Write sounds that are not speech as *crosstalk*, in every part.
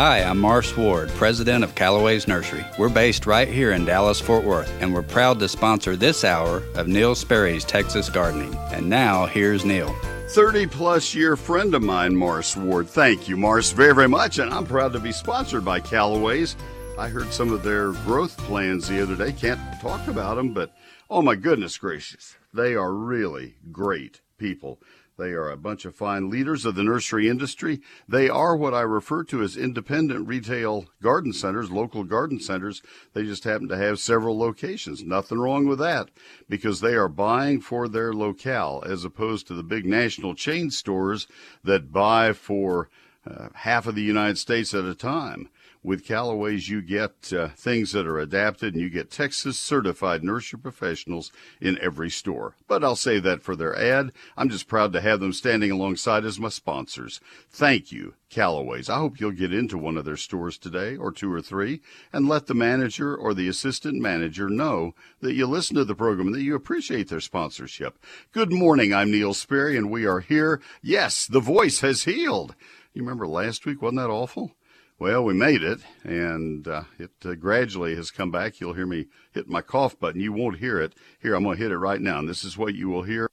Hi, I'm Marsh Ward, president of Callaway's Nursery. We're based right here in Dallas, Fort Worth, and we're proud to sponsor this hour of Neil Sperry's Texas Gardening. And now, here's Neil. 30 plus year friend of mine, Morris Ward. Thank you, Morris, very, very much. And I'm proud to be sponsored by Callaway's. I heard some of their growth plans the other day. Can't talk about them, but oh my goodness gracious, they are really great people. They are a bunch of fine leaders of the nursery industry. They are what I refer to as independent retail garden centers, local garden centers. They just happen to have several locations. Nothing wrong with that because they are buying for their locale as opposed to the big national chain stores that buy for uh, half of the United States at a time. With Callaway's, you get uh, things that are adapted and you get Texas certified nursery professionals in every store. But I'll save that for their ad. I'm just proud to have them standing alongside as my sponsors. Thank you, Callaway's. I hope you'll get into one of their stores today or two or three and let the manager or the assistant manager know that you listen to the program and that you appreciate their sponsorship. Good morning. I'm Neil Sperry and we are here. Yes, the voice has healed. You remember last week? Wasn't that awful? Well, we made it, and uh, it uh, gradually has come back. You'll hear me hit my cough button. You won't hear it. Here, I'm going to hit it right now, and this is what you will hear.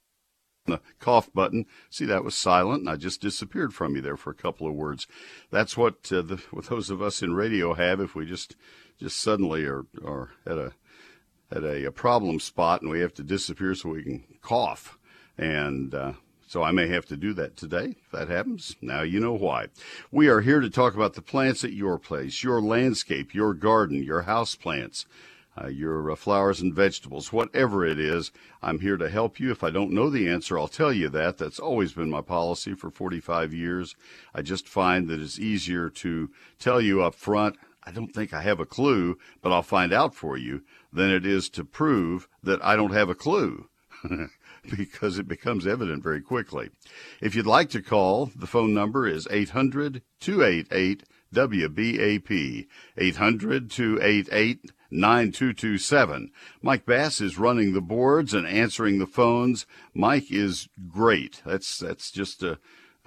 The cough button. See, that was silent, and I just disappeared from you there for a couple of words. That's what uh, the, what those of us in radio have if we just just suddenly are, are at a at a, a problem spot and we have to disappear so we can cough. And uh, so I may have to do that today. If that happens, now you know why. We are here to talk about the plants at your place, your landscape, your garden, your house plants, uh, your uh, flowers and vegetables, whatever it is. I'm here to help you. If I don't know the answer, I'll tell you that. That's always been my policy for 45 years. I just find that it's easier to tell you up front. I don't think I have a clue, but I'll find out for you than it is to prove that I don't have a clue. *laughs* *laughs* because it becomes evident very quickly. If you'd like to call, the phone number is 800 288 WBAP, 800 288 9227. Mike Bass is running the boards and answering the phones. Mike is great. That's that's just a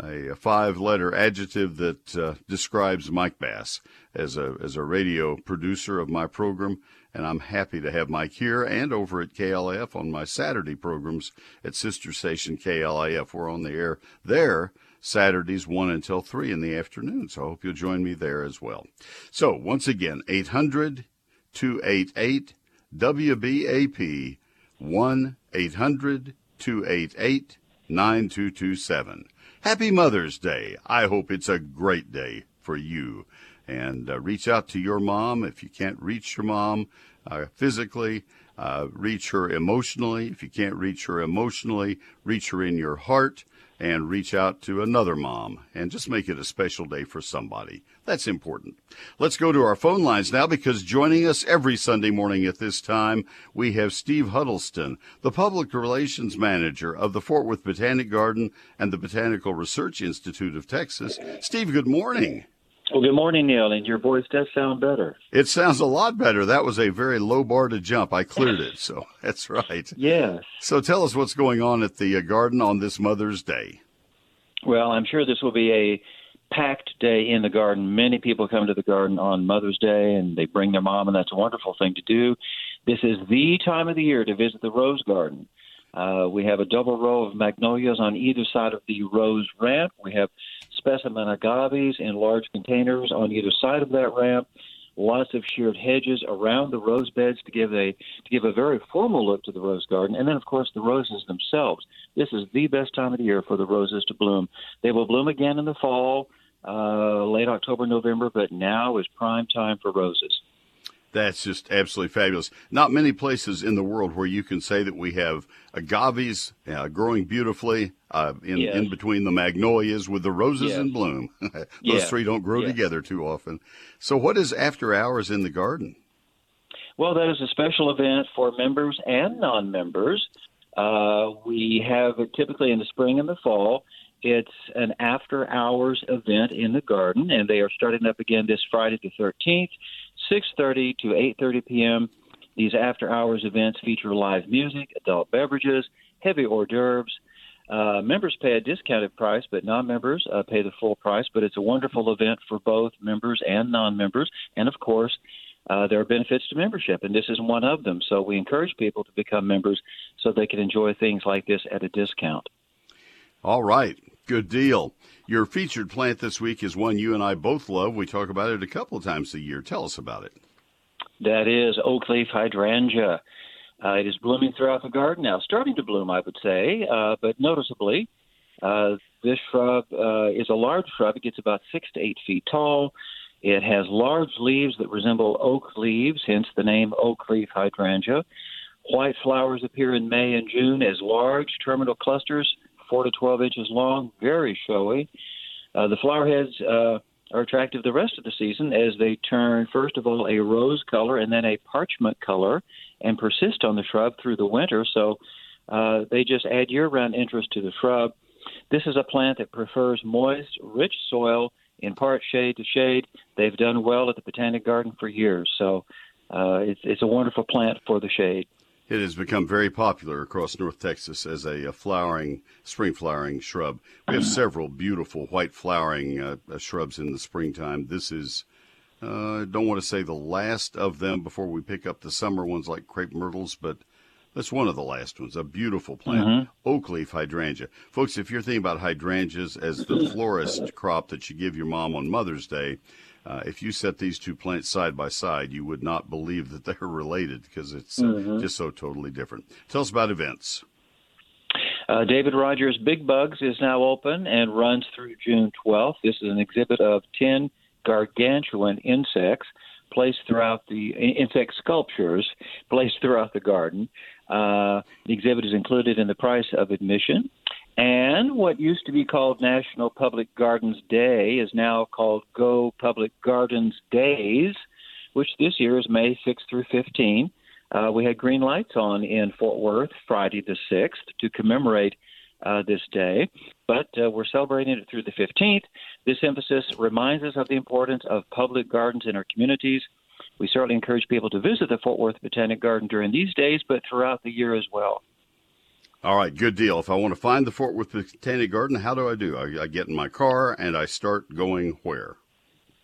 a, five letter adjective that uh, describes Mike Bass as a as a radio producer of my program and I'm happy to have Mike here and over at KLIF on my Saturday programs at Sister Station KLIF. We're on the air there Saturdays 1 until 3 in the afternoon, so I hope you'll join me there as well. So, once again, 800 288 WBAP 1 800 288 9227. Happy Mother's Day. I hope it's a great day for you and uh, reach out to your mom if you can't reach your mom uh, physically. Uh, reach her emotionally. If you can't reach her emotionally, reach her in your heart and reach out to another mom and just make it a special day for somebody. That's important. Let's go to our phone lines now because joining us every Sunday morning at this time, we have Steve Huddleston, the public relations manager of the Fort Worth Botanic Garden and the Botanical Research Institute of Texas. Steve, good morning. Well, good morning, Neil, and your voice does sound better. It sounds a lot better. That was a very low bar to jump. I cleared it, so *laughs* that's right. Yes. So tell us what's going on at the uh, garden on this Mother's Day. Well, I'm sure this will be a packed day in the garden. Many people come to the garden on Mother's Day and they bring their mom, and that's a wonderful thing to do. This is the time of the year to visit the rose garden. Uh, we have a double row of magnolias on either side of the rose ramp. We have specimen agaves in large containers on either side of that ramp. Lots of sheared hedges around the rose beds to give a to give a very formal look to the rose garden, and then of course the roses themselves. This is the best time of the year for the roses to bloom. They will bloom again in the fall, uh, late October, November, but now is prime time for roses. That's just absolutely fabulous. Not many places in the world where you can say that we have agaves uh, growing beautifully uh, in, yes. in between the magnolias with the roses yes. in bloom. *laughs* Those three don't grow together too often. So, what is after hours in the garden? Well, that is a special event for members and non members. Uh, we have it typically in the spring and the fall. It's an after hours event in the garden, and they are starting up again this Friday the 13th. 6:30 to 8:30 p.m. These after-hours events feature live music, adult beverages, heavy hors d'oeuvres, Uh, members pay a discounted price, but non-members uh, pay the full price. But it's a wonderful event for both members and non-members, and of course, uh, there are benefits to membership, and this is one of them. So we encourage people to become members so they can enjoy things like this at a discount. All right, good deal. Your featured plant this week is one you and I both love. We talk about it a couple of times a year. Tell us about it. That is oak leaf hydrangea. Uh, it is blooming throughout the garden now, starting to bloom, I would say, uh, but noticeably. Uh, this shrub uh, is a large shrub. It gets about six to eight feet tall. It has large leaves that resemble oak leaves, hence the name oak leaf hydrangea. White flowers appear in May and June as large terminal clusters, 4 to 12 inches long, very showy. Uh, the flower heads uh, are attractive the rest of the season as they turn, first of all, a rose color and then a parchment color and persist on the shrub through the winter. So uh, they just add year round interest to the shrub. This is a plant that prefers moist, rich soil in part shade to shade. They've done well at the Botanic Garden for years. So uh, it's, it's a wonderful plant for the shade. It has become very popular across North Texas as a, a flowering, spring flowering shrub. We have several beautiful white flowering uh, uh shrubs in the springtime. This is, uh, I don't want to say the last of them before we pick up the summer ones like crepe myrtles, but that's one of the last ones. A beautiful plant, mm-hmm. oak leaf hydrangea. Folks, if you're thinking about hydrangeas as the florist crop that you give your mom on Mother's Day, uh, if you set these two plants side by side, you would not believe that they're *laughs* related because it's uh, mm-hmm. just so totally different. Tell us about events. Uh, David Rogers Big Bugs is now open and runs through June 12th. This is an exhibit of 10 gargantuan insects placed throughout the insect sculptures placed throughout the garden. Uh, the exhibit is included in the price of admission. And what used to be called National Public Gardens Day is now called Go Public Gardens Days, which this year is May 6th through 15. Uh, we had green lights on in Fort Worth Friday the 6th to commemorate uh, this day, but uh, we're celebrating it through the 15th. This emphasis reminds us of the importance of public gardens in our communities. We certainly encourage people to visit the Fort Worth Botanic Garden during these days, but throughout the year as well. All right, good deal. If I want to find the Fort Worth Botanic Garden, how do I do? I, I get in my car and I start going where?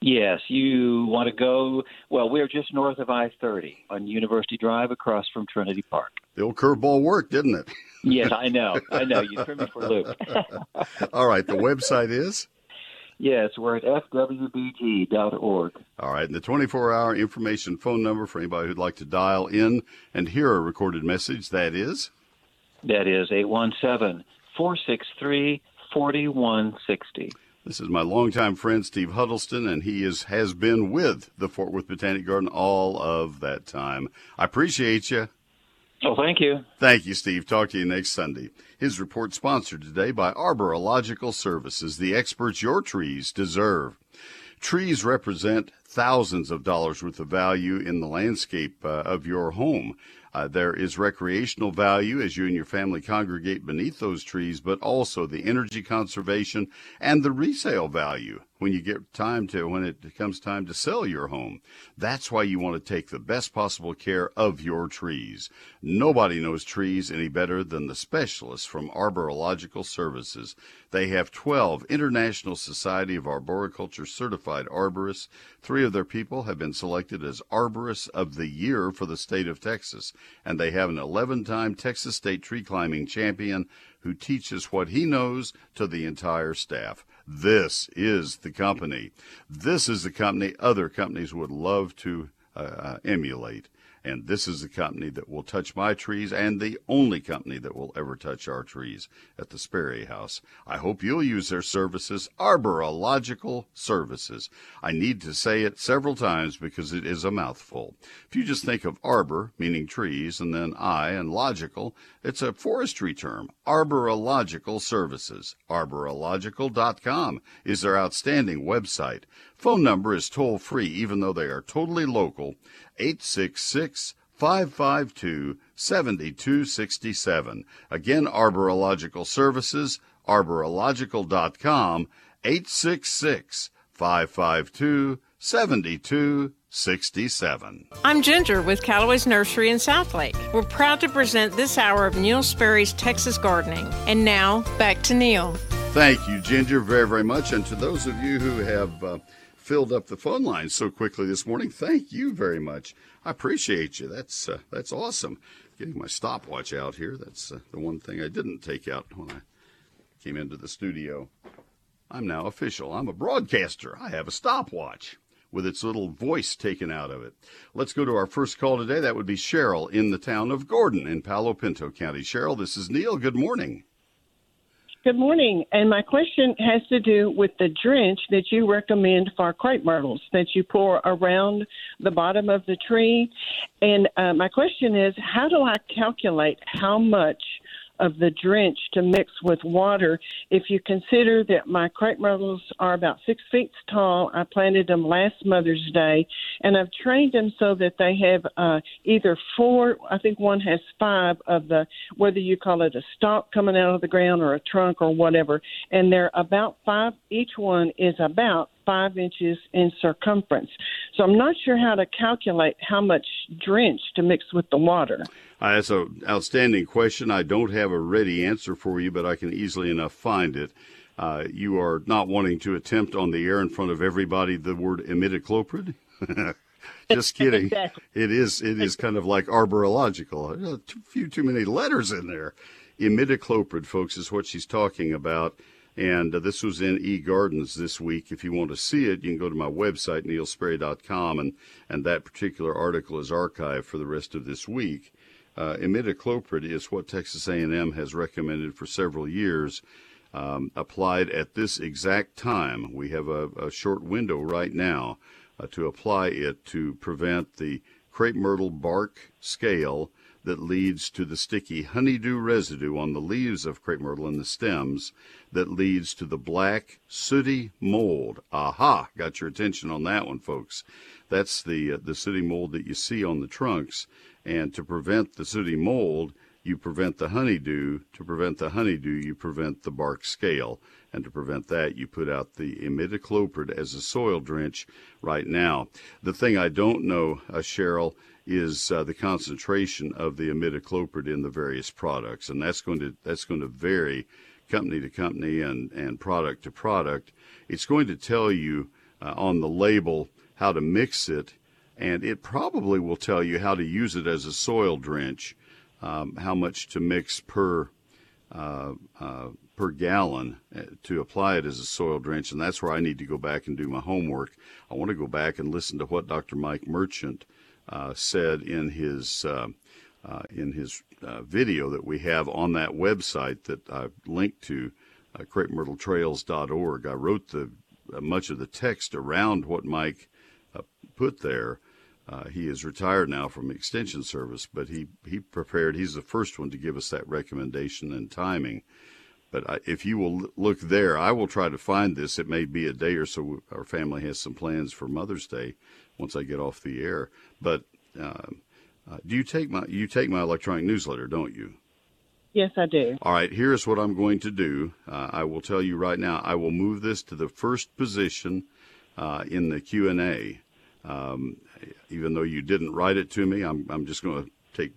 Yes, you want to go. Well, we're just north of I 30 on University Drive across from Trinity Park. The old curveball worked, didn't it? yes, I know. I know. You threw me for a loop. *laughs* All right, the website is? Yes, we're at fwbg.org. All right, and the 24 hour information phone number for anybody who'd like to dial in and hear a recorded message that is? That is 817 463 4160. This is my longtime friend Steve Huddleston, and he is has been with the Fort Worth Botanic Garden all of that time. I appreciate you. Oh, thank you. Thank you, Steve. Talk to you next Sunday. His report sponsored today by Arborilogical Services, the experts your trees deserve. Trees represent thousands of dollars worth of value in the landscape uh, of your home. Uh, there is recreational value as you and your family congregate beneath those trees, but also the energy conservation and the resale value when you get time to when it comes time to sell your home. That's why you want to take the best possible care of your trees. Nobody knows trees any better than the specialists from Arborilogical Services. They have 12 International Society of Arboriculture certified arborists. Three of their people have been selected as Arborists of the Year for the state of Texas, and they have an 11-time Texas State tree climbing champion who teaches what he knows to the entire staff. This is the company. This is the company other companies would love to uh, uh emulate. And this is the company that will touch my trees and the only company that will ever touch our trees at the Sperry House. I hope you'll use their services, Arborilogical Services. I need to say it several times because it is a mouthful. If you just think of arbor, meaning trees, and then I and logical, it's a forestry term. Arborilogical Services. Arborilogical.com is their outstanding website. Phone number is toll free, even though they are totally local. 866 552 7267. Again, Arborilogical Services, arborilogical.com, 866 552 7267. 67. I'm Ginger with Callaway's Nursery in Southlake. We're proud to present this hour of Neil Sperry's Texas Gardening. And now, back to Neil. Thank you, Ginger, very, very much. And to those of you who have uh, filled up the phone lines so quickly this morning, thank you very much. I appreciate you. That's uh, that's awesome. Getting my stopwatch out here. That's uh, the one thing I didn't take out when I came into the studio. I'm now official. I'm a broadcaster. I have a stopwatch with its little voice taken out of it. Let's go to our first call today. That would be Cheryl in the town of Gordon in Palo Pinto County. Cheryl, this is Neil. Good morning. Good morning. And my question has to do with the drench that you recommend for crepe myrtles that you pour around the bottom of the tree. And uh, my question is how do I calculate how much of the drench to mix with water. If you consider that my crepe myrtles are about six feet tall, I planted them last Mother's Day, and I've trained them so that they have uh, either four, I think one has five of the, whether you call it a stalk coming out of the ground or a trunk or whatever, and they're about five, each one is about five inches in circumference. So I'm not sure how to calculate how much drench to mix with the water. Uh, that's an outstanding question. I don't have a ready answer for you, but I can easily enough find it. Uh, you are not wanting to attempt on the air in front of everybody the word imidacloprid? *laughs* Just *laughs* kidding. Exactly. It is it is kind of like arborilogical. A few too many letters in there. Imidacloprid, folks, is what she's talking about. And uh, this was in eGardens this week. If you want to see it, you can go to my website, neilsperry.com, and, and that particular article is archived for the rest of this week. Uh, imidacloprid is what Texas A&M has recommended for several years, um, applied at this exact time. We have a, a short window right now uh, to apply it to prevent the crepe myrtle bark scale that leads to the sticky honeydew residue on the leaves of crepe myrtle and the stems that leads to the black sooty mold. Aha, got your attention on that one, folks. That's the uh, the sooty mold that you see on the trunks, and to prevent the sooty mold, you prevent the honeydew. To prevent the honeydew, you prevent the bark scale. And to prevent that, you put out the imidacloprid as a soil drench right now. The thing I don't know, uh, Cheryl, is uh, the concentration of the imidacloprid in the various products, and that's going to that's going to vary company to company and and product to product. It's going to tell you uh, on the label how to mix it, and it probably will tell you how to use it as a soil drench, um, how much to mix per uh, uh, per gallon uh, to apply it as a soil drench, and that's where I need to go back and do my homework. I want to go back and listen to what Dr. Mike Merchant said in his uh, uh, in his uh, video that we have on that website that I've linked to, uh, crepemyrtletrails.org. I wrote the uh, much of the text around what Mike uh, put there. Uh, he is retired now from extension service, but he, he prepared. He's the first one to give us that recommendation and timing. But I, if you will look there, I will try to find this. It may be a day or so. Our family has some plans for Mother's Day once I get off the air. But uh, uh, do you take my you take my electronic newsletter, don't you? Yes, I do. All right. Here's what I'm going to do. Uh, I will tell you right now. I will move this to the first position uh, in the Q and A. Um, even though you didn't write it to me, I'm I'm just going to take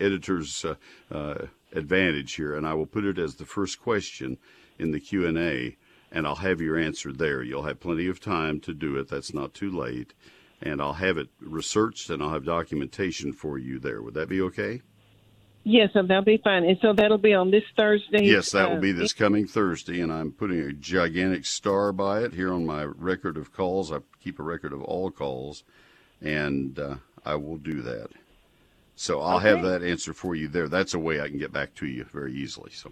editor's uh, uh, advantage here, and I will put it as the first question in the Q and A, and I'll have your answer there. You'll have plenty of time to do it. That's not too late and I'll have it researched and I'll have documentation for you there. Would that be okay? Yes, so that'll be fine. And so that'll be on this Thursday. Yes, that will uh, be this coming Thursday, and I'm putting a gigantic star by it here on my record of calls. I keep a record of all calls, and uh, I will do that. So I'll have that answer for you there. That's a way I can get back to you very easily. So.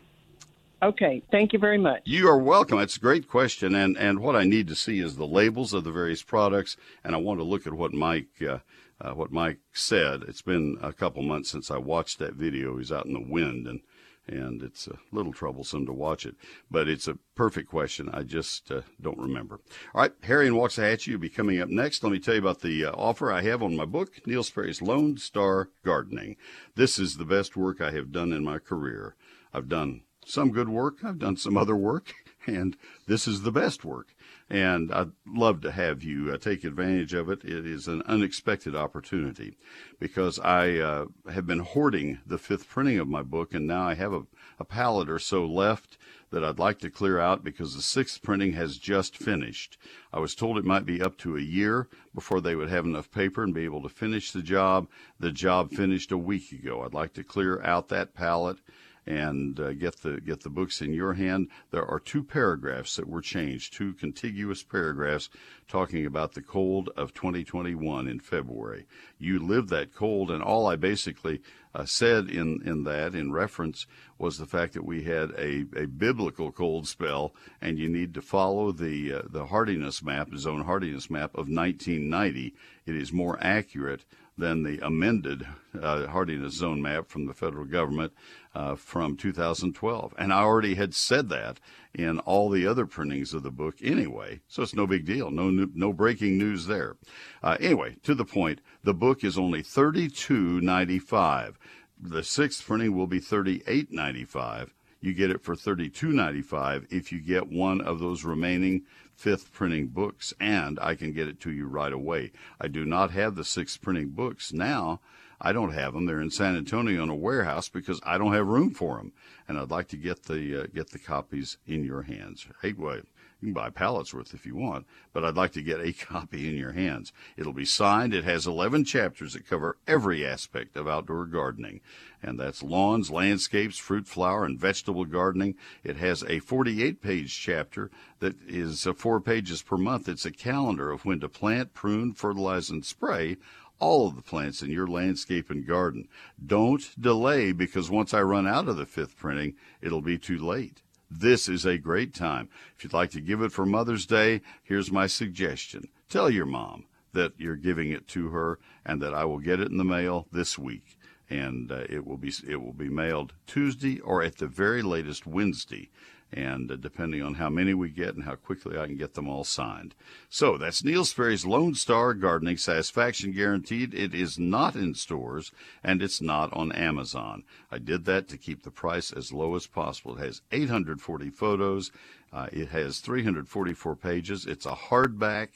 Okay, thank you very much. You are welcome. It's a great question, and and what I need to see is the labels of the various products, and I want to look at what Mike uh, uh, what Mike said. It's been a couple months since I watched that video. He's out in the wind, and and it's a little troublesome to watch it, but it's a perfect question. I just uh, don't remember. All right, Harry and Waxahachie will be coming up next. Let me tell you about the uh, offer I have on my book, Neil Sperry's Lone Star Gardening. This is the best work I have done in my career. I've done some good work. I've done some other work, *laughs* and this is the best work. And I'd love to have you uh, take advantage of it. It is an unexpected opportunity because I uh, have been hoarding the fifth printing of my book, and now I have a, a pallet or so left that I'd like to clear out because the sixth printing has just finished. I was told it might be up to a year before they would have enough paper and be able to finish the job. The job finished a week ago. I'd like to clear out that pallet and uh, get the get the books in your hand. There are two paragraphs that were changed, two contiguous paragraphs talking about the cold of 2021 in February. You lived that cold, and all I basically uh, said in in that in reference was the fact that we had a, a biblical cold spell, and you need to follow the uh, the hardiness map, zone hardiness map of 1990. It is more accurate than the amended uh, hardiness zone map from the federal government uh, from 2012. And I already had said that in all the other printings of the book anyway, so it's no big deal. No, no breaking news there. Uh, anyway, to the point, the book is only 32.95. The sixth printing will be 38.95. You get it for 32.95 if you get one of those remaining fifth printing books, and I can get it to you right away. I do not have the sixth printing books now. I don't have them. They're in San Antonio in a warehouse because I don't have room for them, and I'd like to get the uh, get the copies in your hands. Hey, wait. You can buy pallets worth if you want, but I'd like to get a *laughs* copy in your hands. It'll be signed. It has 11 chapters that cover every aspect of outdoor gardening, and that's lawns, landscapes, fruit, flower, and vegetable gardening. It has a 48 page chapter that is uh, four pages per month. It's a calendar of when to plant, prune, fertilize, and spray all of the plants in your landscape and garden. Don't delay because once I run out of the fifth printing, it'll be too late. This is a great time. If you'd like to give it for Mother's Day, here's my suggestion. Tell your mom that you're giving it to her and that I will get it in the mail this week. And uh, it will be it will be mailed Tuesday or at the very latest Wednesday and uh, depending on how many we get and how quickly I can get them all signed. So that's Neil Sperry's Lone Star Gardening Satisfaction Guaranteed. It is not in stores and it's not on Amazon. I did that to keep the price as low as possible. It has 840 photos. Uh, it has 344 pages. It's a hardback.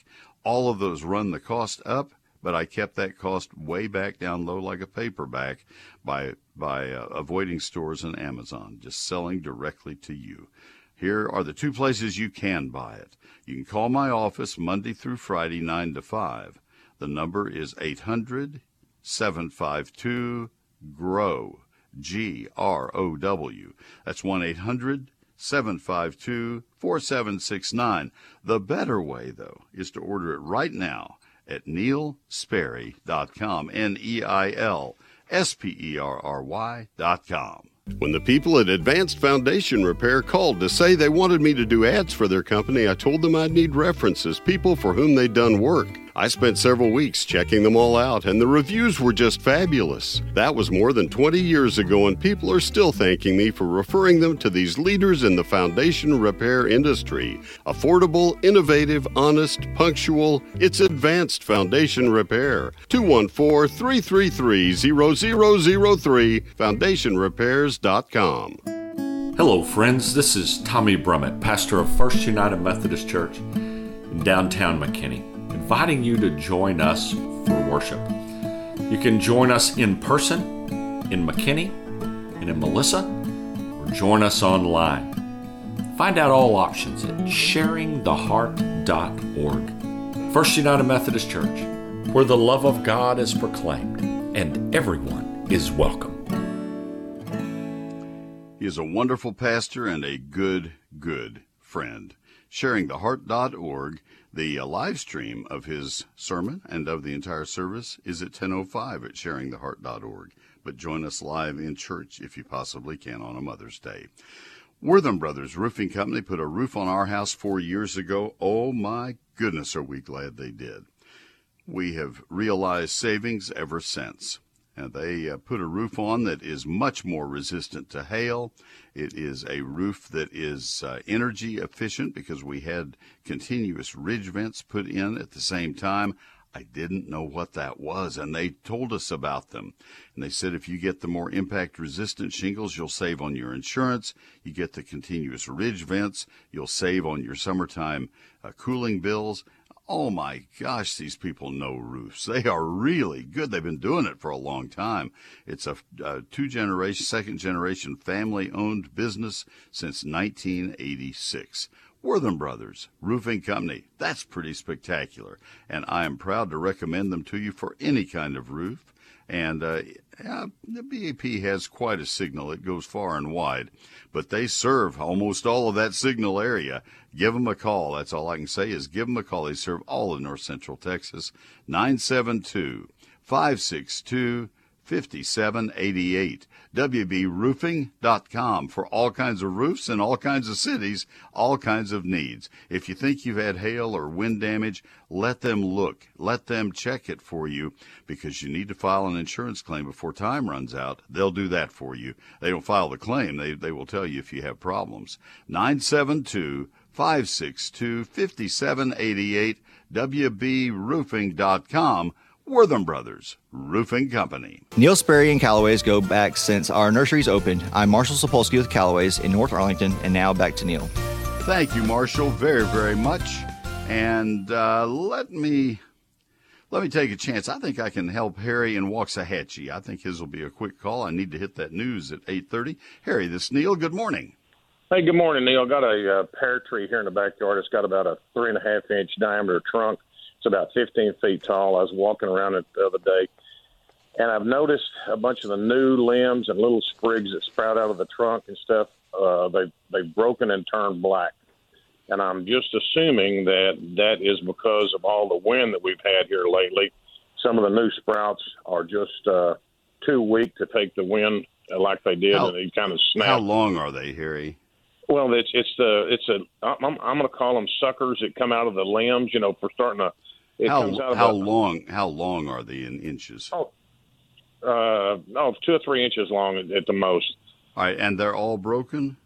All of those run the cost up but I kept that cost way back down low like a paperback by by uh, avoiding stores and Amazon, just selling directly to you. Here are the two places you can buy it. You can call my office Monday through Friday 9 to 5. The number is 800 752 GROW. G R O W. That's 1 800 752 4769. The better way, though, is to order it right now at neilsperry.com. N E I L S P E R R Y.com. When the people at Advanced Foundation Repair called to say they wanted me to do ads for their company, I told them I'd need references, people for whom they'd done work. I spent several weeks checking them all out, and the reviews were just fabulous. That was more than 20 years ago, and people are still thanking me for referring them to these leaders in the foundation repair industry. Affordable, innovative, honest, punctual, it's advanced foundation repair. 214 333 0003, foundationrepairs.com. Hello, friends. This is Tommy Brummett, pastor of First United Methodist Church in downtown McKinney inviting you to join us for worship. You can join us in person in McKinney and in Melissa, or join us online. Find out all options at sharingtheheart.org. First United Methodist Church, where the love of God is proclaimed and everyone is welcome. He is a wonderful pastor and a good, good friend. SharingTheHeart.org the uh, live stream of his sermon and of the entire service is at 10:05 at sharingtheheart.org. But join us live in church if you possibly can on a Mother's Day. Wortham Brothers Roofing Company put a roof on our house 4 years ago. Oh my goodness, are we glad they did. We have realized savings ever since. And they uh, put a roof on that is much more resistant to hail. It is a roof that is uh, energy efficient because we had continuous ridge vents put in at the same time. I didn't know what that was, and they told us about them. And they said if you get the more impact resistant shingles, you'll save on your insurance. You get the continuous ridge vents, you'll save on your summertime uh, cooling bills. Oh my gosh, these people know roofs. They are really good. They've been doing it for a long time. It's a, a two generation, second generation family owned business since 1986. Wortham Brothers Roofing Company. That's pretty spectacular. And I am proud to recommend them to you for any kind of roof. And uh, yeah, the BAP has quite a signal. It goes far and wide. But they serve almost all of that signal area. Give them a call. That's all I can say is give them a call. They serve all of north central Texas. 972 562 5788. WBRoofing.com for all kinds of roofs in all kinds of cities, all kinds of needs. If you think you've had hail or wind damage, let them look. Let them check it for you because you need to file an insurance claim before time runs out. They'll do that for you. They don't file the claim, they, they will tell you if you have problems. 972 562 5788 WBRoofing.com Wortham Brothers Roofing Company. Neil Sperry and Callaway's go back since our nurseries opened. I'm Marshall Sapolsky with Callaway's in North Arlington, and now back to Neil. Thank you, Marshall, very, very much. And uh, let me let me take a chance. I think I can help Harry in Waxahachie. I think his will be a quick call. I need to hit that news at 8:30. Harry, this Neil. Good morning. Hey, good morning, Neil. Got a uh, pear tree here in the backyard. It's got about a three and a half inch diameter trunk it's about 15 feet tall. I was walking around it the other day, and I've noticed a bunch of the new limbs and little sprigs that sprout out of the trunk and stuff. Uh, they they've broken and turned black, and I'm just assuming that that is because of all the wind that we've had here lately. Some of the new sprouts are just uh, too weak to take the wind like they did, how, and they kind of snap. How long are they, Harry? Well, it's it's the it's a I'm I'm going to call them suckers that come out of the limbs, you know, for starting to it how how long how long are they in inches? Oh, uh, no, two or three inches long at, at, the most. All right, and they're all broken.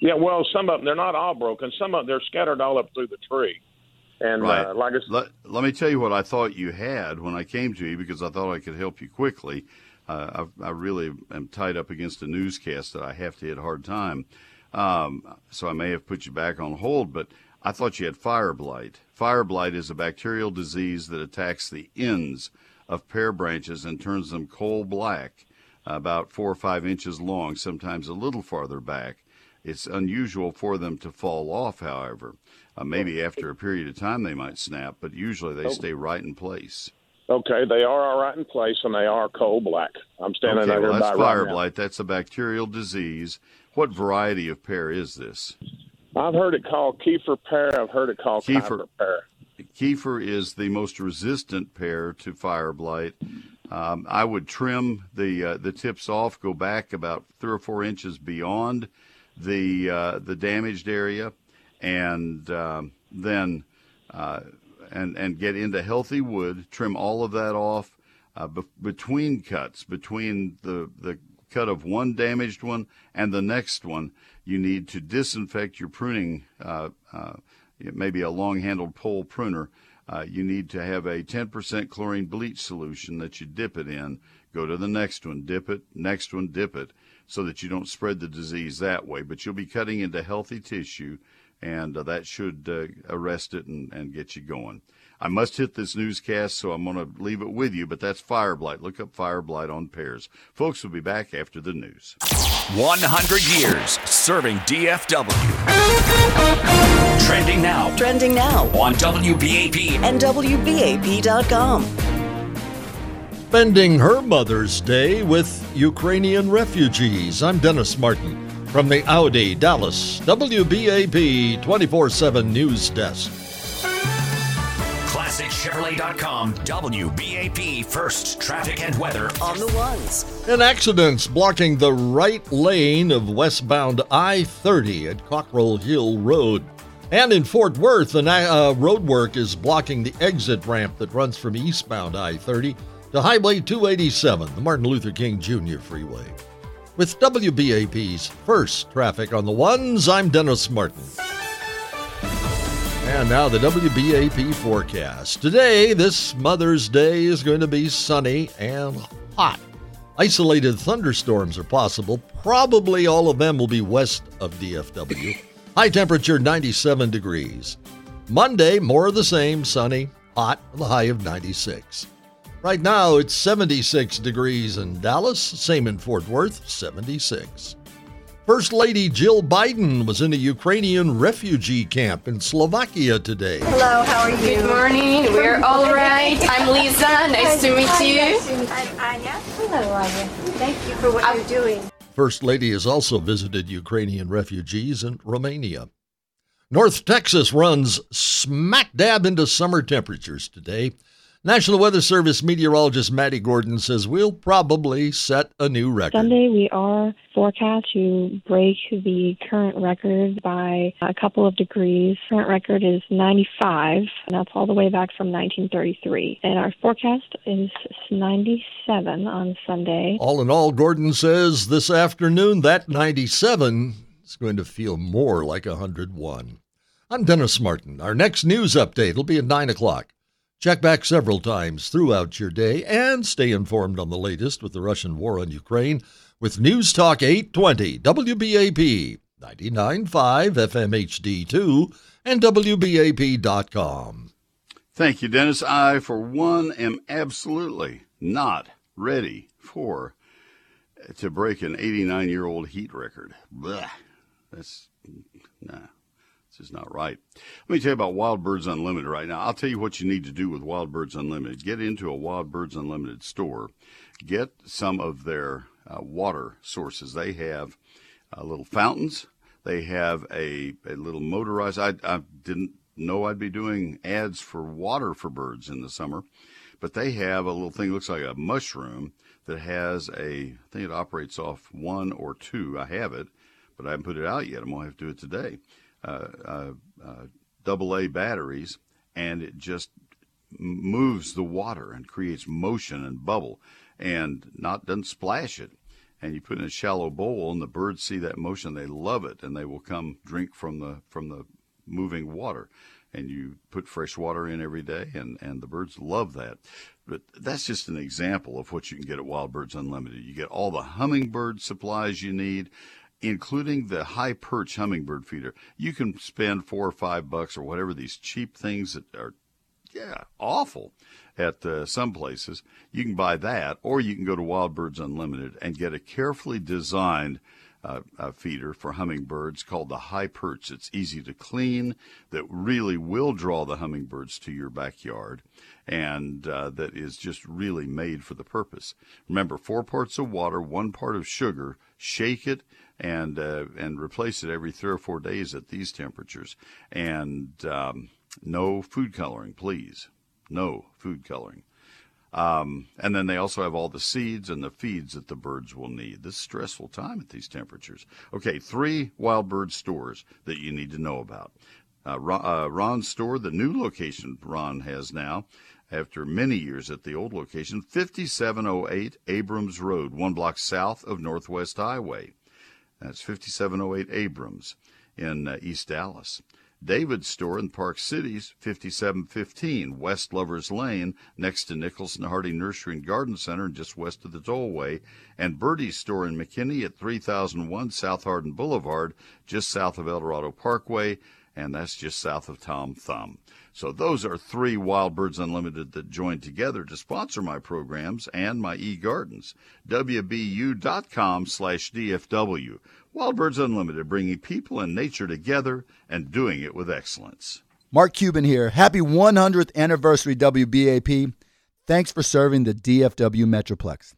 Yeah, well, some of them they're not all broken. Some of them they're scattered all up through the tree. And right. uh, like I let, let me tell you what I thought you had when I came to you because I thought I could help you quickly. Uh, I, I, really am tied up against a newscast that I have to hit hard time. Um, so I may have put you back on hold, but I thought you had fire blight. Fire blight is a bacterial disease that attacks the ends of pear branches and turns them coal black, about four or five inches long, sometimes a little farther back. It's unusual for them to fall off, however. Uh, maybe after a period of time they might snap, but usually they oh. stay right in place. Okay, they are all right in place, and they are coal black. I'm standing okay, well, that's fire right blight. That's a bacterial disease. What variety of pear is this? I've heard it called Kieffer pear. I've heard it called Kieffer pear. Kieffer is the most resistant pear to fire blight. Um, I would trim the uh, the tips off, go back about three or four inches beyond the uh, the damaged area, and um, then uh, and and get into healthy wood. Trim all of that off uh, be- between cuts, between the the cut of one damaged one and the next one you need to disinfect your pruning, uh, uh, maybe a long handled pole pruner. Uh, you need to have a 10% chlorine bleach solution that you dip it in. Go to the next one, dip it, next one, dip it, so that you don't spread the disease that way. But you'll be cutting into healthy tissue, and uh, that should uh, arrest it and, and get you going. I must hit this newscast, so I'm going to leave it with you, but that's fire blight. Look up fire blight on pears. Folks will be back after the news. 100 years serving DFW. Trending now. Trending now on WBAP and WBAP.com. Spending her Mother's Day with Ukrainian refugees. I'm Dennis Martin from the Audi Dallas WBAP 24 7 News Desk. ClassicChevrolet.com, WBAP First Traffic and Weather on the ones. An accident's blocking the right lane of westbound I 30 at Cockrell Hill Road. And in Fort Worth, the uh, road work is blocking the exit ramp that runs from eastbound I 30 to Highway 287, the Martin Luther King Jr. Freeway. With WBAP's first traffic on the ones, I'm Dennis Martin. And now the WBAP forecast. Today, this Mother's Day is going to be sunny and hot. Isolated thunderstorms are possible. Probably all of them will be west of DFW. *laughs* High temperature 97 degrees. Monday, more of the same, sunny, hot, the high of 96. Right now, it's 76 degrees in Dallas, same in Fort Worth, 76. First Lady Jill Biden was in a Ukrainian refugee camp in Slovakia today. Hello, how are you? Good morning. We're all right. I'm Lisa. Nice to meet you. I'm Anya. Hello, Anya. Thank you for what you're doing. First Lady has also visited Ukrainian refugees in Romania. North Texas runs smack dab into summer temperatures today. National Weather Service meteorologist Maddie Gordon says we'll probably set a new record. Sunday, we are forecast to break the current record by a couple of degrees. Current record is 95, and that's all the way back from 1933. And our forecast is 97 on Sunday. All in all, Gordon says this afternoon that 97 is going to feel more like 101. I'm Dennis Martin. Our next news update will be at 9 o'clock. Check back several times throughout your day and stay informed on the latest with the Russian war on Ukraine with News Talk 820 WBAP 99.5 FM HD2 and WBAP.com. Thank you, Dennis. I, for one, am absolutely not ready for to break an 89 year old heat record. Blah. That's nah. Is not right. Let me tell you about Wild Birds Unlimited right now. I'll tell you what you need to do with Wild Birds Unlimited. Get into a Wild Birds Unlimited store. Get some of their uh, water sources. They have uh, little fountains. They have a, a little motorized. I, I didn't know I'd be doing ads for water for birds in the summer, but they have a little thing looks like a mushroom that has a, I think it operates off one or two. I have it, but I haven't put it out yet. I'm going to have to do it today. Uh, uh, uh, double A batteries, and it just moves the water and creates motion and bubble, and not doesn't splash it. And you put in a shallow bowl, and the birds see that motion. They love it, and they will come drink from the from the moving water. And you put fresh water in every day, and, and the birds love that. But that's just an example of what you can get at Wild Birds Unlimited. You get all the hummingbird supplies you need including the high perch hummingbird feeder. You can spend four or five bucks or whatever these cheap things that are, yeah, awful at uh, some places. You can buy that, or you can go to Wild Birds Unlimited and get a carefully designed uh, uh, feeder for hummingbirds called the high perch. It's easy to clean, that really will draw the hummingbirds to your backyard, and uh, that is just really made for the purpose. Remember, four parts of water, one part of sugar. Shake it and uh, and replace it every three or four days at these temperatures. And um, no food coloring, please. No food coloring. Um, and then they also have all the seeds and the feeds that the birds will need. This stressful time at these temperatures. Okay, three wild bird stores that you need to know about. Uh, Ron, uh, Ron's store, the new location Ron has now, after many years at the old location, 5708 Abrams Road, one block south of Northwest Highway. That's 5708 Abrams in uh, East Dallas. David's store in Park Cities, 5715 West Lovers Lane, next to Nicholson Hardie Nursery and Garden Center, just west of the tollway. And Birdie's store in McKinney at 3001 South Hardin Boulevard, just south of El Dorado Parkway, and that's just south of Tom Thumb. So those are three Wild Birds Unlimited that joined together to sponsor my programs and my e-gardens. WBU.com slash DFW. Wild Birds Unlimited, bringing people and nature together and doing it with excellence. Mark Cuban here. Happy 100th anniversary, WBAP. Thanks for serving the DFW Metroplex.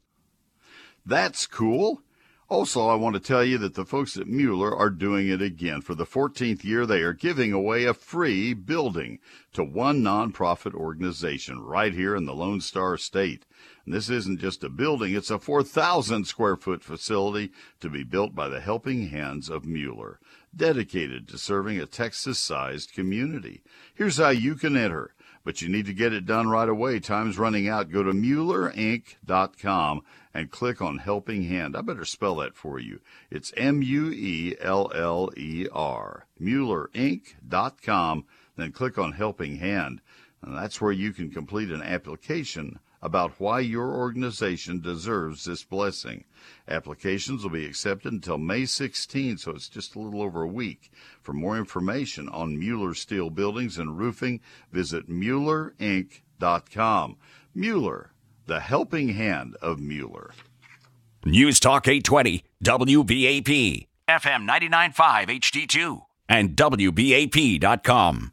That's cool. Also, I want to tell you that the folks at Mueller are doing it again. For the 14th year, they are giving away a free building to one nonprofit organization right here in the Lone Star State. And this isn't just a building, it's a 4,000 square foot facility to be built by the helping hands of Mueller, dedicated to serving a Texas sized community. Here's how you can enter but you need to get it done right away. Time's running out. Go to MuellerInc.com and click on Helping Hand. I better spell that for you. It's M U E L L E R. MuellerInc.com then click on Helping Hand. And that's where you can complete an application about why your organization deserves this blessing. Applications will be accepted until May 16, so it's just a little over a week. For more information on Mueller Steel Buildings and Roofing, visit MuellerInc.com. Mueller, the helping hand of Mueller. News Talk 820, WBAP, FM 99.5 HD2, and WBAP.com.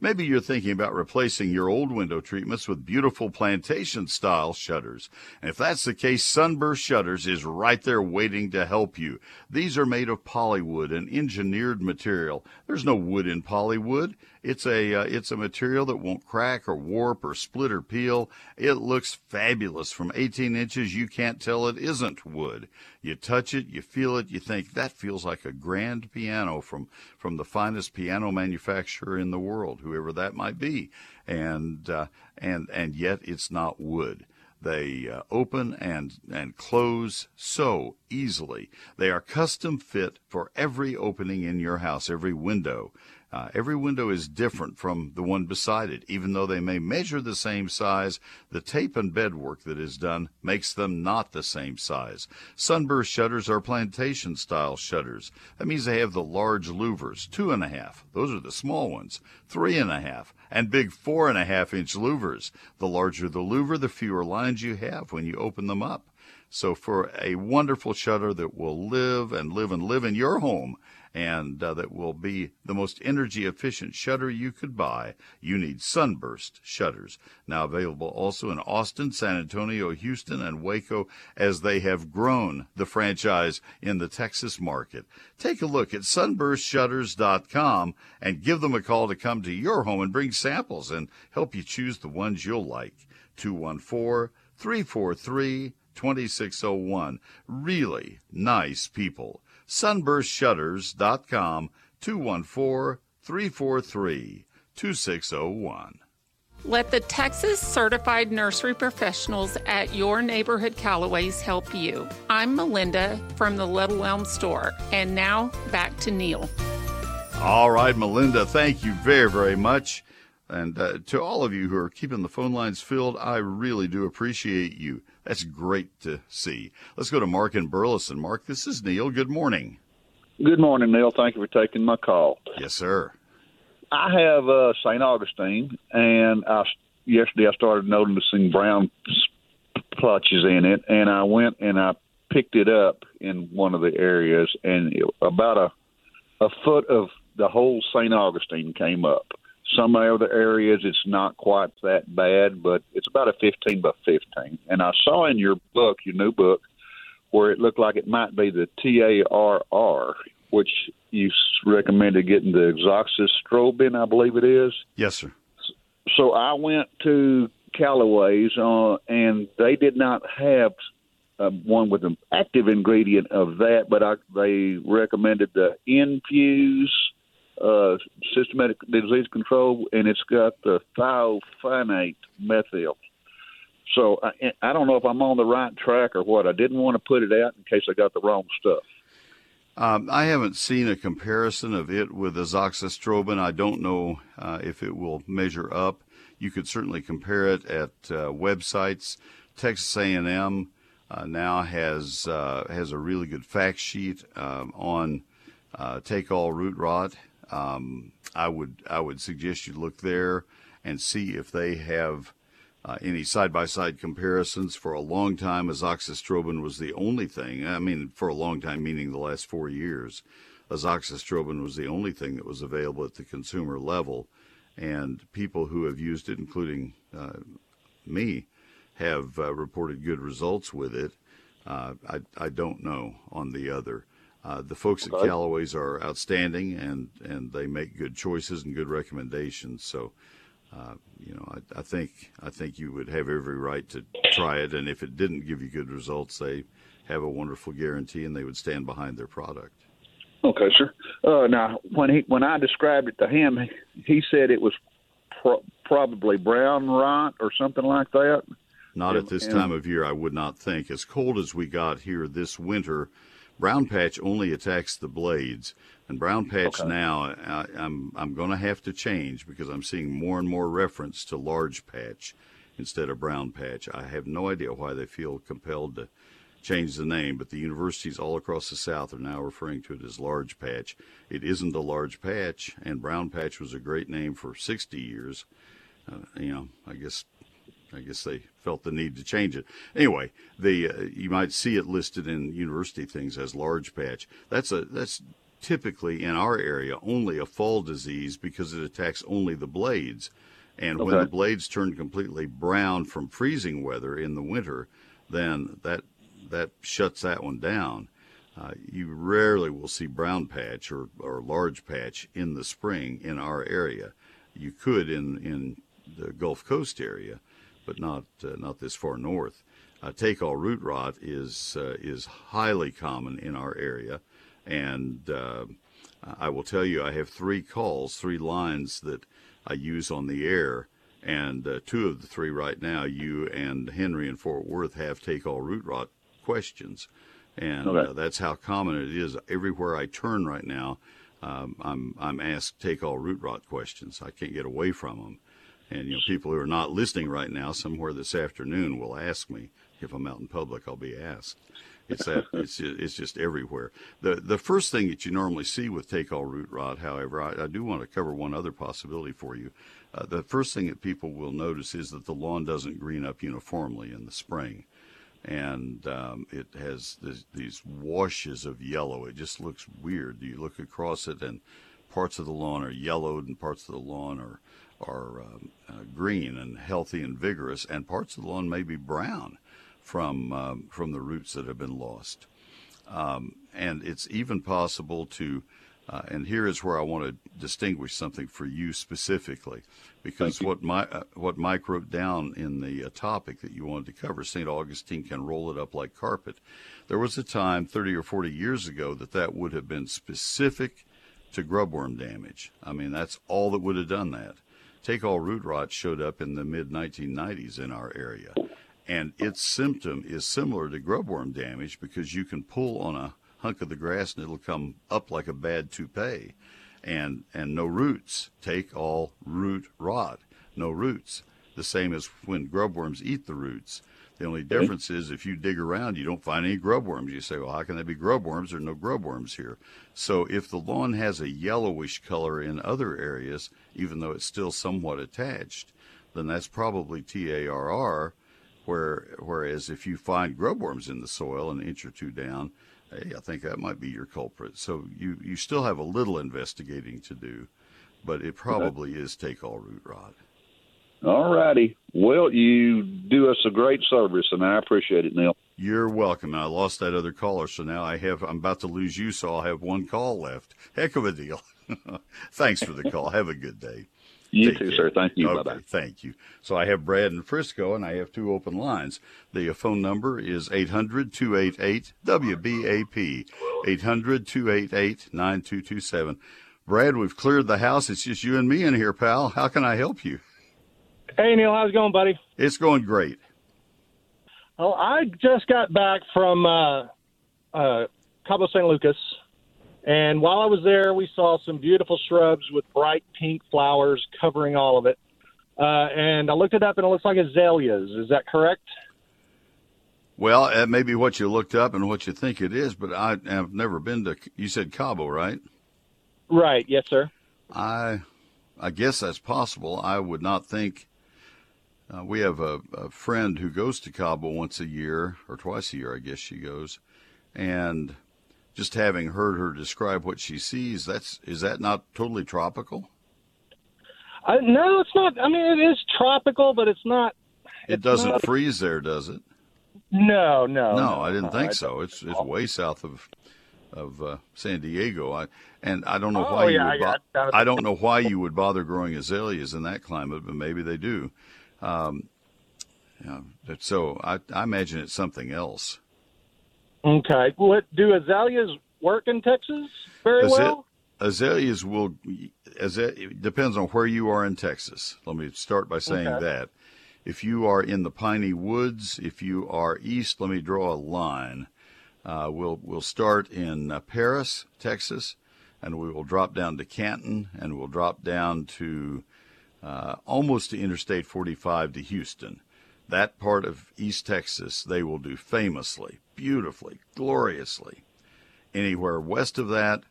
Maybe you're thinking about replacing your old window treatments with beautiful plantation style shutters. And if that's the case, Sunburst Shutters is right there waiting to help you. These are made of polywood, an engineered material. There's no wood in polywood. It's a uh, it's a material that won't crack or warp or split or peel. It looks fabulous from 18 inches. You can't tell it isn't wood. You touch it, you feel it, you think that feels like a grand piano from from the finest piano manufacturer in the world, whoever that might be. And uh, and and yet it's not wood. They uh, open and, and close so easily. They are custom fit for every opening in your house, every window. Uh, every window is different from the one beside it. Even though they may measure the same size, the tape and bed work that is done makes them not the same size. Sunburst shutters are plantation style shutters. That means they have the large louvers, two and a half. Those are the small ones, three and a half, and big four and a half inch louvers. The larger the louver, the fewer lines you have when you open them up. So for a wonderful shutter that will live and live and live in your home, and uh, that will be the most energy efficient shutter you could buy, you need Sunburst shutters. Now available also in Austin, San Antonio, Houston, and Waco as they have grown the franchise in the Texas market. Take a look at sunburstshutters.com and give them a call to come to your home and bring samples and help you choose the ones you'll like. 214 343 2601. Really nice people sunburstshutters.com 214 343 2601. Let the Texas certified nursery professionals at your neighborhood Callaways help you. I'm Melinda from the Little Elm store. And now back to Neil. All right, Melinda, thank you very, very much. And uh, to all of you who are keeping the phone lines filled, I really do appreciate you. That's great to see. Let's go to Mark and Burleson. Mark, this is Neil. Good morning. Good morning, Neil. Thank you for taking my call. Yes, sir. I have uh, St. Augustine, and I, yesterday I started noticing brown splotches in it, and I went and I picked it up in one of the areas, and it, about a a foot of the whole St. Augustine came up. Some other areas it's not quite that bad, but it's about a 15 by 15. And I saw in your book, your new book, where it looked like it might be the TARR, which you recommended getting the azoxystrobin, I believe it is. Yes, sir. So I went to Callaway's, uh, and they did not have uh, one with an active ingredient of that, but I, they recommended the Infuse uh, systematic disease control, and it's got the thiophanate methyl. So I, I don't know if I'm on the right track or what. I didn't want to put it out in case I got the wrong stuff. Um, I haven't seen a comparison of it with azoxystrobin. I don't know uh, if it will measure up. You could certainly compare it at uh, websites. Texas A&M uh, now has uh, has a really good fact sheet um, on uh, take all root rot. Um, I would I would suggest you look there and see if they have uh, any side by side comparisons. For a long time, azoxystrobin was the only thing. I mean, for a long time, meaning the last four years, azoxystrobin was the only thing that was available at the consumer level. And people who have used it, including uh, me, have uh, reported good results with it. Uh, I, I don't know on the other. Uh, the folks okay. at Callaway's are outstanding, and, and they make good choices and good recommendations. So, uh, you know, I, I, think I think you would have every right to try it. And if it didn't give you good results, they have a wonderful guarantee, and they would stand behind their product. Okay, sir. Uh, now, when he when I described it to him, he said it was pro- probably brown rot or something like that. Not and, at this and, time of year, I would not think. As cold as we got here this winter, brown patch only attacks the blades, and brown patch Okay. now I, I'm I'm going to have to change because I'm seeing more and more reference to large patch instead of brown patch. I have no idea why they feel compelled to change the name, but the universities all across the South are now referring to it as large patch. It isn't a large patch, and brown patch was a great name for 60 years. Uh, you know, I guess I guess they felt the need to change it. Anyway, the uh, you might see it listed in university things as large patch. That's a that's typically in our area only a fall disease because it attacks only the blades. And when the blades turn completely brown from freezing weather in the winter, then that that shuts that one down. Uh, you rarely will see brown patch or, or large patch in the spring in our area. You could in, in the Gulf Coast area, but not uh, not this far north. Uh, take all root rot is uh, is highly common in our area, and uh, I will tell you I have three calls, three lines that I use on the air, and uh, two of the three right now, you and Henry in Fort Worth have take all root rot questions, and Okay. uh, that's how common it is. Everywhere I turn right now, um, I'm I'm asked take all root rot questions. I can't get away from them. And you know, people who are not listening right now, somewhere this afternoon, will ask me if I'm out in public. I'll be asked. It's that *laughs* it's it's just everywhere. The the first thing that you normally see with take all root rot, however, I, I do want to cover one other possibility for you. Uh, the first thing that people will notice is that the lawn doesn't green up uniformly in the spring, and um, it has this, these washes of yellow. It just looks weird. You look across it, and parts of the lawn are yellowed, and parts of the lawn are are um, uh, green and healthy and vigorous, and parts of the lawn may be brown from um, from the roots that have been lost. Um, and it's even possible to, uh, and here is where I want to distinguish something for you specifically, because what my uh, what Mike wrote down in the uh, topic that you wanted to cover, St. Augustine can roll it up like carpet. There was a time 30 or 40 years ago that that would have been specific to grubworm damage. I mean, that's all that would have done that. Take all root rot showed up in the mid 1990s in our area, and its symptom is similar to grubworm damage because you can pull on a hunk of the grass and it'll come up like a bad toupee, and and no roots. Take all root rot, no roots. The same as when grubworms eat the roots. The only difference is if you dig around, you don't find any grubworms. You say, well, how can there be grubworms? There are no grubworms here. So if the lawn has a yellowish color in other areas, even though it's still somewhat attached, then that's probably TARR. Where, whereas if you find grubworms in the soil an inch or two down, hey, I think that might be your culprit. So you, you still have a little investigating to do, but it probably is take all root rot. All righty. Well, you do us a great service, and I appreciate it, Neil. You're welcome. I lost that other caller, so now I have. I'm about to lose you, so I'll have one call left. Heck of a deal. *laughs* Thanks for the call. *laughs* Have a good day. You Take too, care. sir. Thank you. Okay, Bye-bye. Thank you. So I have Brad in Frisco, and I have two open lines. The phone number is 800 288 WBAP. 800 288 9227. Brad, we've cleared the house. It's just you and me in here, pal. How can I help you? Hey Neil, how's it going, buddy? It's going great. Well, I just got back from uh, uh, Cabo San Lucas, and while I was there, we saw some beautiful shrubs with bright pink flowers covering all of it. Uh, and I looked it up, and it looks like azaleas. Is that correct? Well, it may be what you looked up and what you think it is, but I have never been to. You said Cabo, right? Right. Yes, sir. I, I guess that's possible. I would not think. Uh, we have a, a friend who goes to Cabo once a year or twice a year, I guess she goes, and just having heard her describe what she sees, that's is that not totally tropical? I, no, it's not. I mean, it is tropical, but it's not. It doesn't not- freeze there, does it? No, no, No, I didn't think I- so. It's it's way south of of uh, San Diego. I and I don't know Oh, why you yeah, would. yeah, bo- at I don't know why you would bother growing azaleas in that climate, but maybe they do. Um, yeah, so I, I imagine it's something else. Okay. What do azaleas work in Texas very well? Azaleas will, as it depends on where you are in Texas. Let me start by saying Okay. that. If you are in the piney woods, if you are east, let me draw a line. Uh, we'll we'll start in uh, Paris, Texas, and we will drop down to Canton, and we'll drop down to uh, almost to Interstate 45 to Houston. That part of East Texas they will do famously, beautifully, gloriously. Anywhere west of that,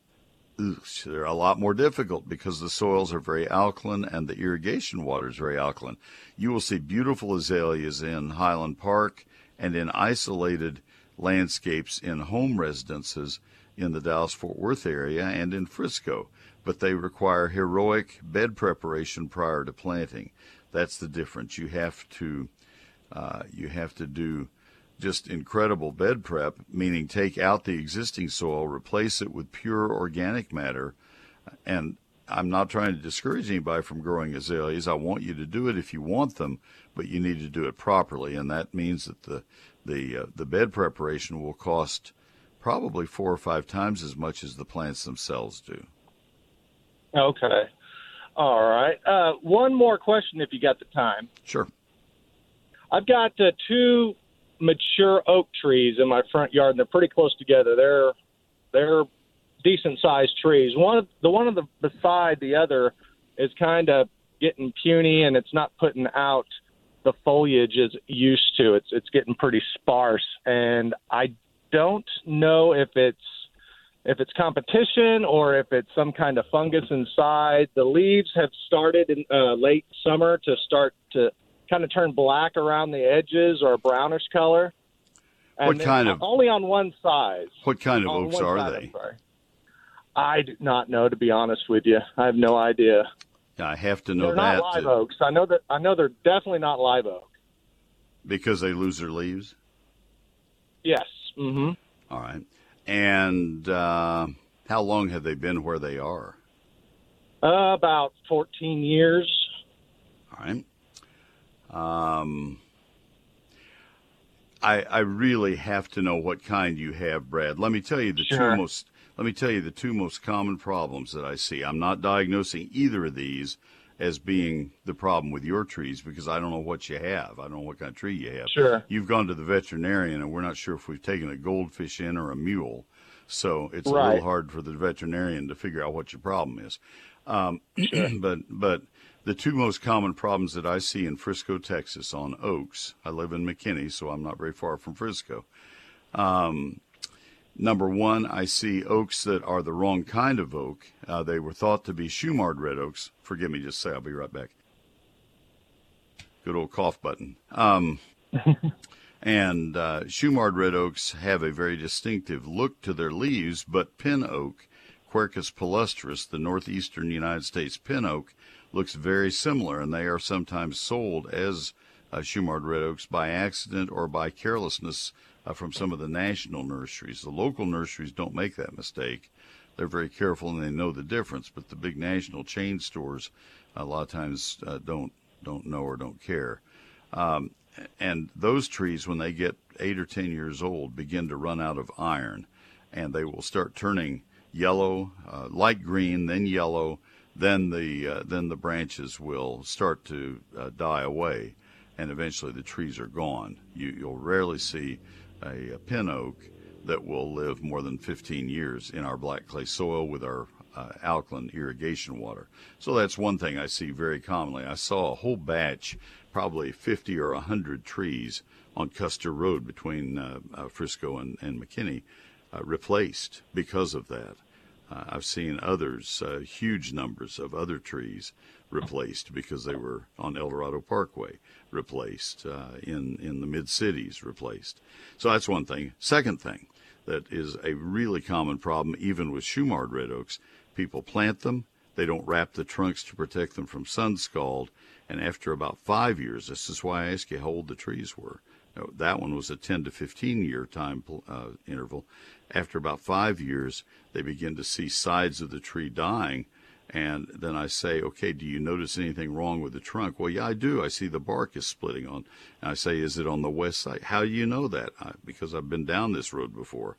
they're a lot more difficult because the soils are very alkaline and the irrigation water is very alkaline. You will see beautiful azaleas in Highland Park and in isolated landscapes in home residences in the Dallas Fort Worth area and in Frisco, but they require heroic bed preparation prior to planting. That's the difference. You have to uh, you have to do just incredible bed prep, meaning take out the existing soil, replace it with pure organic matter. And I'm not trying to discourage anybody from growing azaleas. I want you to do it if you want them, but you need to do it properly, and that means that the the uh, the bed preparation will cost probably four or five times as much as the plants themselves do. Okay. All right. Uh, one more question, if you got the time. Sure. I've got uh, two mature oak trees in my front yard, and they're pretty close together. They're they're decent sized trees. One of the one of the beside the other is kind of getting puny, and it's not putting out the foliage as used to. It's it's getting pretty sparse, and I don't know if it's if it's competition or if it's some kind of fungus inside. The leaves have started in uh, late summer to start to kind of turn black around the edges or a brownish color. And what kind of only on one side? What kind of On oaks are side, they? I do not know, to be honest with you. I have no idea. I have to know they're that not live to- oaks. I know that. I know they're definitely not live oak. because they lose their leaves. Yes. Mm-hmm. All right. And uh, how long have they been where they are? Uh, about 14 years. All right. Um, I I really have to know what kind you have, Brad. Let me tell you the Sure. two most. Let me tell you the two most common problems that I see. I'm not diagnosing either of these as being the problem with your trees because I don't know what you have. I don't know what kind of tree you have. Sure. You've gone to the veterinarian and we're not sure if we've taken a goldfish in or a mule. So it's a little hard for the veterinarian to figure out what your problem is. Um, *clears throat* but but the two most common problems that I see in Frisco, Texas, on oaks. I live in McKinney, so I'm not very far from Frisco. Um, number one, I see oaks that are the wrong kind of oak. Uh, they were thought to be Shumard red oaks. Forgive me, just say I'll be right back. Good old cough button. Um, *laughs* and uh, Shumard red oaks have a very distinctive look to their leaves, but pin oak, Quercus palustris, the northeastern United States pin oak, looks very similar, and they are sometimes sold as uh, Shumard red oaks by accident or by carelessness uh, from some of the national nurseries. The local nurseries don't make that mistake. They're very careful and they know the difference, but the big national chain stores a lot of times uh, don't don't know or don't care. Um, and those trees, when they get eight or ten years old, begin to run out of iron, and they will start turning yellow, uh, light green, then yellow, then the uh, then the branches will start to uh, die away, and eventually the trees are gone. You, you'll rarely see a, a pin oak that will live more than 15 years in our black clay soil with our uh, alkaline irrigation water. So that's one thing I see very commonly. I saw a whole batch, probably 50 or 100 trees on Custer Road between uh, uh, Frisco and, and McKinney uh, replaced because of that. Uh, I've seen others, uh, huge numbers of other trees replaced because they were on El Dorado Parkway, replaced uh, in in the mid cities, replaced. So that's one thing. Second thing that is a really common problem, even with Shumard red oaks, people plant them, they don't wrap the trunks to protect them from sun scald, and after about five years, this is why I ask you how old the trees were. Now, That one was a 10 to 15 year time uh, interval. After about five years, they begin to see sides of the tree dying. And then I say, okay, do you notice anything wrong with the trunk? Well, yeah, I do. I see the bark is splitting on. And I say, is it on the west side? How do you know that? I, because I've been down this road before.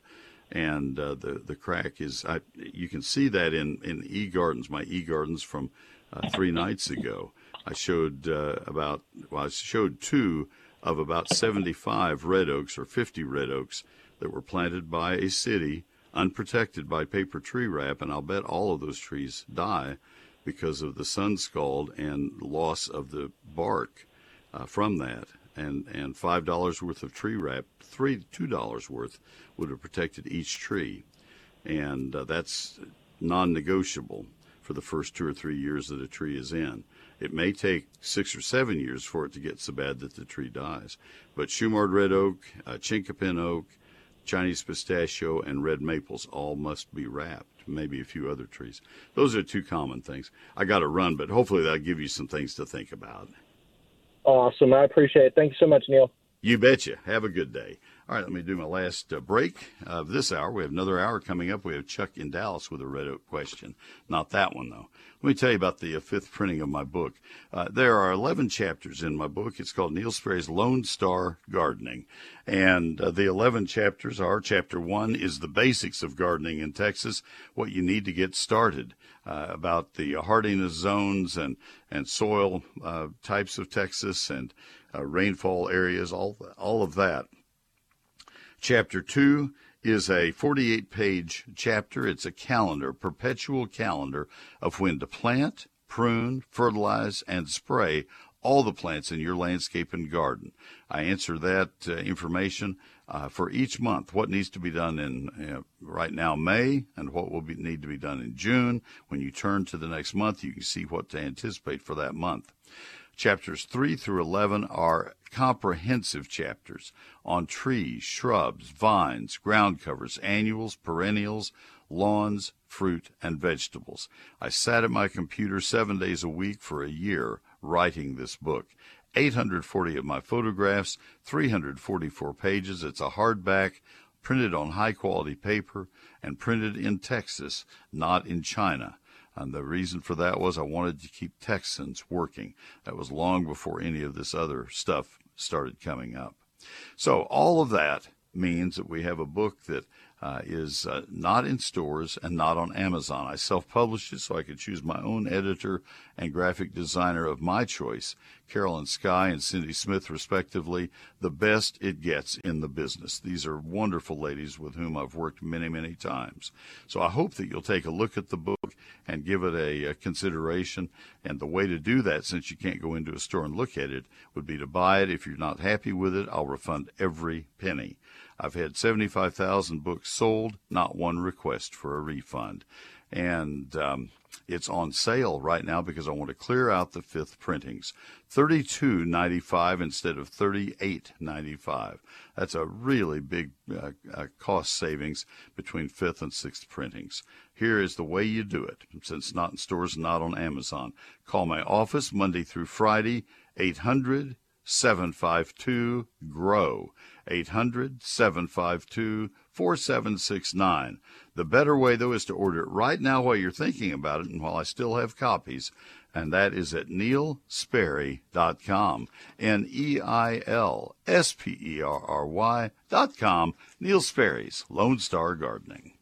And uh, the the crack is, I, you can see that in in e gardens, my e gardens from uh, three nights ago. I showed uh, about, well, I showed two of about 75 red oaks or 50 red oaks that were planted by a city unprotected by paper tree wrap, and I'll bet all of those trees die because of the sun scald and loss of the bark uh, from that. And and five dollars worth of tree wrap, three two dollars worth would have protected each tree, and uh, that's non-negotiable for the first two or three years that a tree is in. It may take six or seven years for it to get so bad that the tree dies. But Shumard red oak, uh, chinkapin oak, Chinese pistachio, and red maples all must be wrapped. Maybe a few other trees. Those are two common things. I got to run, but hopefully that'll give you some things to think about. Awesome. I appreciate it. Thank you so much, Neil. You betcha. Have a good day. All right, let me do my last uh, break of this hour. We have another hour coming up. We have Chuck in Dallas with a red oak question. Not that one, though. Let me tell you about the uh, fifth printing of my book. Uh, there are 11 chapters in my book. It's called Neil Sperry's Lone Star Gardening. And uh, the 11 chapters are chapter one is the basics of gardening in Texas, what you need to get started. Uh, about the hardiness zones and and soil uh, types of Texas and uh, rainfall areas, all all of that. Chapter 2 is a 48 page chapter. It's a calendar, perpetual calendar of when to plant, prune, fertilize, and spray all the plants in your landscape and garden. I answer that uh, information uh, for each month. What needs to be done in uh, right now May, and what will be, need to be done in June. When you turn to the next month, you can see what to anticipate for that month. Chapters 3 through 11 are comprehensive chapters on trees, shrubs, vines, ground covers, annuals, perennials, lawns, fruit, and vegetables. I sat at my computer seven days a week for a year writing this book. 840 of my photographs, 344 pages. It's a hardback, printed on high quality paper, and printed in Texas, not in China. And the reason for that was I wanted to keep Texans working. That was long before any of this other stuff started coming up. So all of that means that we have a book that uh, is uh, not in stores and not on Amazon. I self published it so I could choose my own editor and graphic designer of my choice, Carolyn Sky and Cindy Smith, respectively, the best it gets in the business. These are wonderful ladies with whom I've worked many, many times. So I hope that you'll take a look at the book and give it a, a consideration. And the way to do that, since you can't go into a store and look at it, would be to buy it. If you're not happy with it, I'll refund every penny. I've had 75,000 books sold, not one request for a refund. And um, it's on sale right now because I want to clear out the fifth printings. Thirty-two ninety-five instead of thirty-eight ninety-five. That's a really big uh, uh, cost savings between fifth and sixth printings. Here is the way you do it. Since not in stores, not on Amazon. Call my office Monday through Friday, 800 752 GROW. 800 752 4769. The better way, though, is to order it right now while you're thinking about it and while I still have copies. And that is at neilsperry.com. N E I L S P E R R Y.com. Neil Sperry's Lone Star Gardening.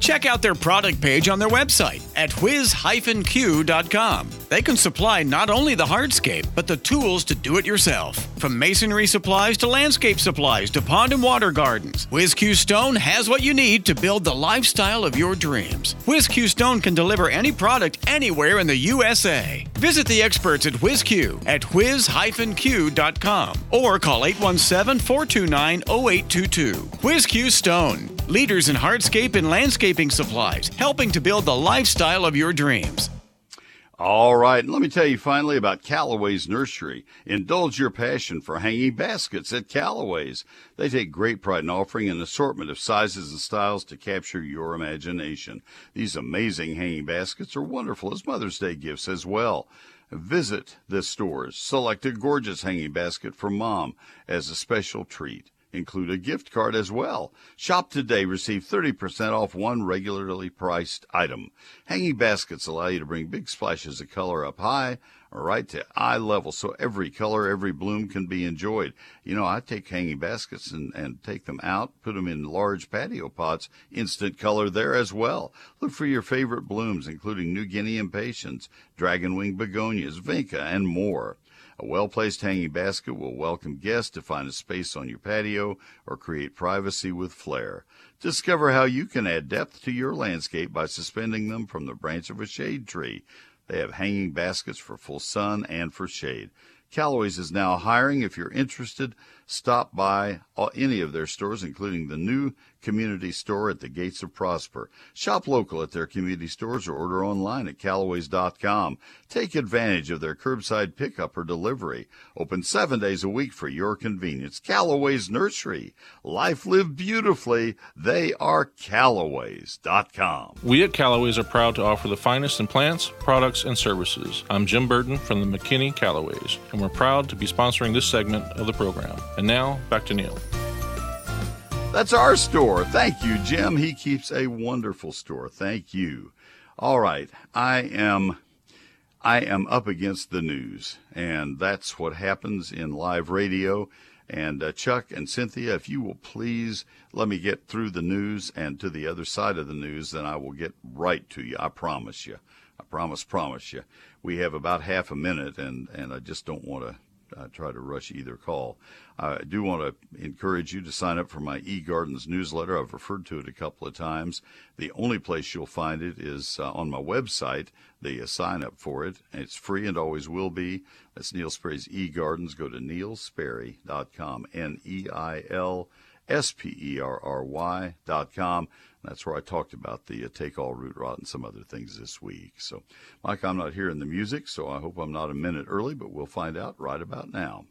Check out their product page on their website at whiz-q.com. They can supply not only the hardscape, but the tools to do it yourself. From masonry supplies to landscape supplies to pond and water gardens, WhizQ Stone has what you need to build the lifestyle of your dreams. WhizQ Stone can deliver any product anywhere in the USA. Visit the experts at WhizQ at whiz-q.com or call 817-429-0822. WhizQ Stone, leaders in hardscape and landscaping supplies, helping to build the lifestyle of your dreams. All right, and let me tell you finally about Callaway's Nursery. Indulge your passion for hanging baskets at Callaway's. They take great pride in offering an assortment of sizes and styles to capture your imagination. These amazing hanging baskets are wonderful as Mother's Day gifts as well. Visit the stores, select a gorgeous hanging basket for mom as a special treat. Include a gift card as well. Shop today, receive 30% off one regularly priced item. Hanging baskets allow you to bring big splashes of color up high right to eye level so every color, every bloom can be enjoyed. You know, I take hanging baskets and, and take them out, put them in large patio pots, instant color there as well. Look for your favorite blooms, including New Guinea impatiens, dragon wing begonias, vinca, and more. A well placed hanging basket will welcome guests to find a space on your patio or create privacy with flair. Discover how you can add depth to your landscape by suspending them from the branch of a shade tree. They have hanging baskets for full sun and for shade. Callaway's is now hiring. If you're interested, stop by any of their stores, including the new community store at the Gates of Prosper. Shop local at their community stores or order online at Callaways.com. Take advantage of their curbside pickup or delivery. Open seven days a week for your convenience. Callaway's Nursery. Life lived beautifully. They are Callaways.com. We at Callaways are proud to offer the finest in plants, products, and services. I'm Jim Burton from the McKinney Callaways, and we're proud to be sponsoring this segment of the program. And now, back to Neil. That's our store. Thank you, Jim. He keeps a wonderful store. Thank you. All right. I am I am up against the news, and that's what happens in live radio. And uh, Chuck and Cynthia, if you will please let me get through the news and to the other side of the news, then I will get right to you. I promise you. I promise, promise you. We have about half a minute, and, and I just don't want to uh, try to rush either call. I do want to encourage you to sign up for my eGardens newsletter. I've referred to it a couple of times. The only place you'll find it is uh, on my website. The uh, sign up for it. It's free and always will be. That's Neil Sperry's eGardens. Go to neilsperry.com. N E I L S P E R R Y dot com. That's where I talked about the uh, take all root rot and some other things this week. So, Mike, I'm not hearing the music, so I hope I'm not a minute early, but we'll find out right about now.